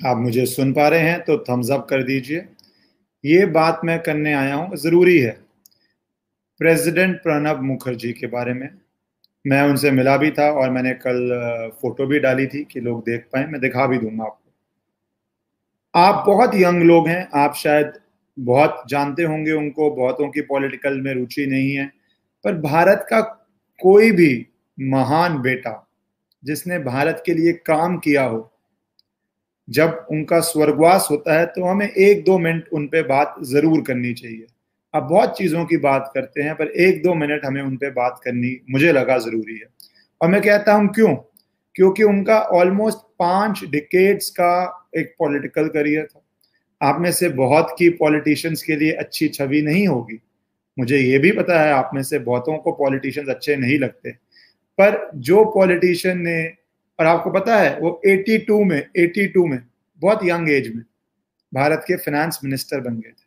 आप मुझे सुन पा रहे हैं तो थम्स अप कर दीजिए। ये बात मैं करने आया हूँ, ज़रूरी है। प्रेसिडेंट प्रणब मुखर्जी के बारे में। मैं उनसे मिला भी था और मैंने कल फ़ोटो भी डाली थी कि लोग देख पाए, मैं दिखा भी दूँगा आपको। आप बहुत यंग लोग हैं, आप शायद बहुत जानते होंगे उनको, बहुतों की पॉलिटिकल में रुचि नहीं है, पर भारत का कोई भी महान बेटा, जिसने भारत के लिए काम किया हो जब उनका स्वर्गवास होता है तो हमें एक दो मिनट उन पे बात ज़रूर करनी चाहिए। अब बहुत चीज़ों की बात करते हैं, पर एक दो मिनट हमें उन पे बात करनी मुझे लगा ज़रूरी है। और मैं कहता हूँ क्यों? क्योंकि उनका ऑलमोस्ट पाँच डिकेट्स का एक पॉलिटिकल करियर था। आप में से बहुत की पॉलिटिशियंस के लिए अच्छी छवि नहीं होगी। मुझे ये भी पता है, आप में से बहुतों को पॉलिटिशियंस अच्छे नहीं लगते। पर जो पॉलिटिशियन ने, और आपको पता है, वो 82 में 82 में बहुत यंग एज में भारत के फाइनेंस मिनिस्टर बन गए थे।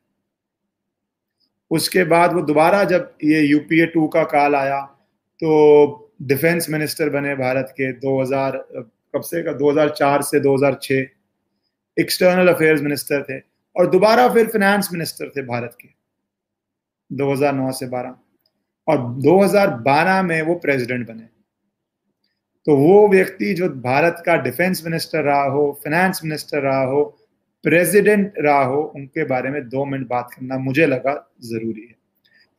उसके बाद वो दोबारा जब ये यूपीए टू का काल आया तो डिफेंस मिनिस्टर बने भारत के 2000 कब से? का 2004 से 2006 एक्सटर्नल अफेयर्स मिनिस्टर थे और दोबारा फिर फाइनेंस मिनिस्टर थे भारत के 2009 से 12 और 2012 में वो प्रेसिडेंट बने। तो वो व्यक्ति जो भारत का डिफेंस मिनिस्टर रहा हो फाइनेंस मिनिस्टर रहा हो प्रेसिडेंट रहा हो, उनके बारे में दो मिनट बात करना मुझे लगा ज़रूरी है।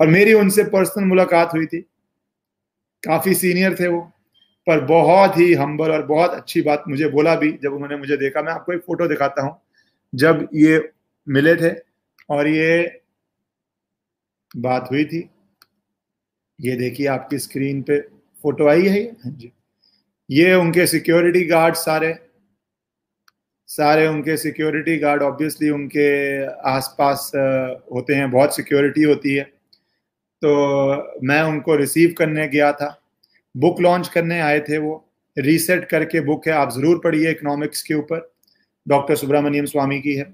और मेरी उनसे पर्सनल मुलाकात हुई थी। काफ़ी सीनियर थे वो, पर बहुत ही हम्बल और बहुत अच्छी बात मुझे बोला भी, जब उन्होंने मुझे देखा। मैं आपको एक फ़ोटो दिखाता हूँ, जब ये मिले थे और ये बात हुई थी। ये देखिए आपकी स्क्रीन पे फ़ोटो आई है हाँ जी। ये उनके सिक्योरिटी गार्ड सारे। सारे उनके सिक्योरिटी गार्ड ऑब्वियसली उनके आसपास होते हैं, बहुत सिक्योरिटी होती है। तो मैं उनको रिसीव करने गया था। बुक लॉन्च करने आए थे वो। रीसेट करके बुक है। आप ज़रूर पढ़िए इकोनॉमिक्स के ऊपर। डॉक्टर सुब्रमण्यम स्वामी की है।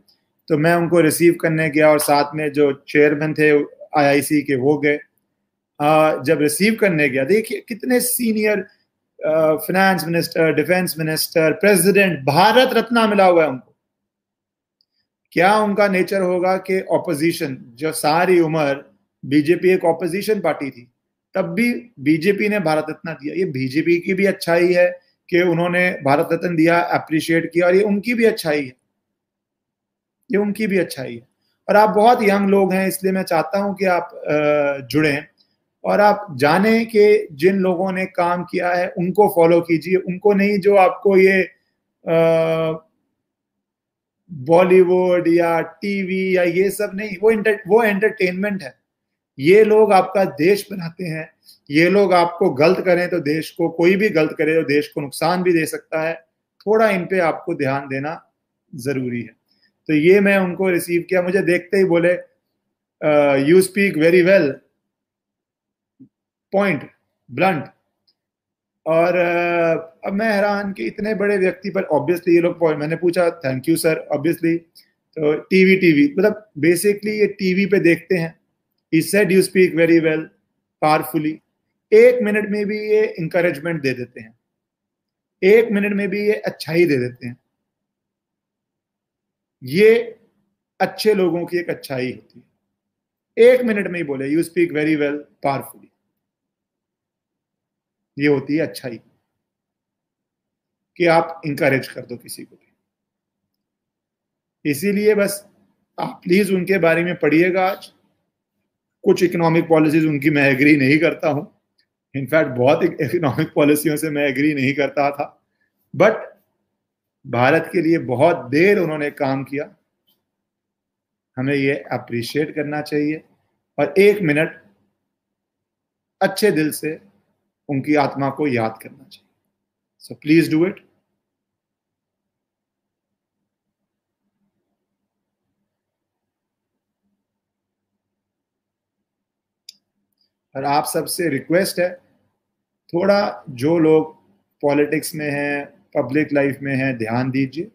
तो मैं उनको रिसीव करने गया और साथ में जो चेयरमैन थे आईआईसी के, वो गए। जब रिसीव करने गया, देखिए कितने senior finance minister defence minister president Bharat Ratna मिला हुआ है उनको। क्या उनका नेचर होगा कि ऑपोजिशन जो सारी उम्र बीजेपी एक ऑपोजिशन पार्टी थी, तब भी बीजेपी ने भारत रत्न दिया। ये बीजेपी की भी अच्छाई है कि उन्होंने भारत रत्न दिया अप्रिशिएट किया और ये उनकी भी अच्छाई है। ये उनकी भी अच्छाई है। और आप बहुत यंग लोग हैं, इसलिए मैं चाहता हूँ कि आप जुड़ें। और आप जाने के जिन लोगों ने काम किया है, उनको फॉलो कीजिए। उनको नहीं जो आपको ये बॉलीवुड या टीवी या ये सब नहीं, वो इंटर वो एंटरटेनमेंट है। ये लोग आपका देश बनाते हैं। ये लोग आपको गलत करें तो देश को, कोई भी गलत करे तो देश को नुकसान भी दे सकता है। थोड़ा इन पे आपको ध्यान देना ज़रूरी है। तो ये मैं उनको रिसीव किया। मुझे देखते ही बोले you speak very well point, blunt. और अब मैं हैरान कि इतने बड़े व्यक्ति पर ऑब्वियसली ये लोग मैंने पूछा थैंक यू सर ऑब्वियसली तो टीवी टीवी मतलब बेसिकली ये टीवी पे देखते हैं। He said you speak very well powerfully एक मिनट में भी ये इंकरेजमेंट दे देते हैं। एक मिनट में भी ये अच्छाई दे देते हैं। ये अच्छे लोगों की एक अच्छाई होती है। एक मिनट में ही बोले you speak very well powerfully ये होती है अच्छाई कि आप इंकरेज कर दो किसी को भी। इसीलिए बस आप प्लीज़ उनके बारे में पढ़िएगा। आज कुछ इकोनॉमिक पॉलिसीज़ उनकी मैं एग्री नहीं करता हूँ। इनफैक्ट बहुत इकोनॉमिक पॉलिसियों से मैं एग्री नहीं करता था। बट भारत के लिए बहुत देर उन्होंने काम किया। हमें ये अप्रिशिएट करना चाहिए। और एक मिनट अच्छे दिल से उनकी आत्मा को याद करना चाहिए। सो प्लीज़ डू इट और आप सबसे रिक्वेस्ट है, थोड़ा जो लोग पॉलिटिक्स में हैं पब्लिक लाइफ में हैं, ध्यान दीजिए।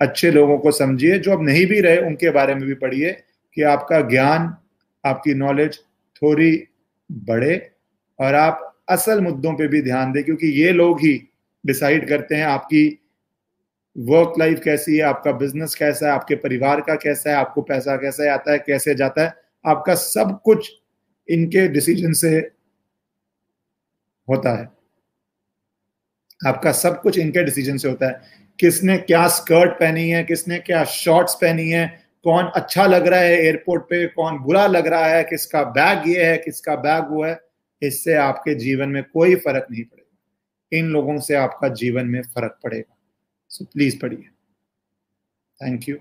अच्छे लोगों को समझिए, जो अब नहीं भी रहे, उनके बारे में भी पढ़िए कि आपका ज्ञान, आपकी नॉलेज थोड़ी बढ़े और आप असल मुद्दों पे भी ध्यान दें, क्योंकि ये लोग ही डिसाइड करते हैं आपकी वर्क लाइफ कैसी है, आपका बिज़नेस कैसा है, आपके परिवार का कैसा है, आपको पैसा कैसे आता है, कैसे जाता है, आपका सब कुछ इनके डिसीज़न से होता है। आपका सब कुछ इनके डिसीज़न से होता है। किसने क्या स्कर्ट पहनी है, किसने क्या शॉर्ट्स पहनी है, कौन अच्छा लग रहा है एयरपोर्ट पे, कौन बुरा लग रहा है, किसका बैग ये है, किसका बैग वो है। इससे आपके जीवन में कोई फ़र्क नहीं पड़ेगा। इन लोगों से आपका जीवन में फ़र्क पड़ेगा। सो प्लीज़ पढ़िए। Thank you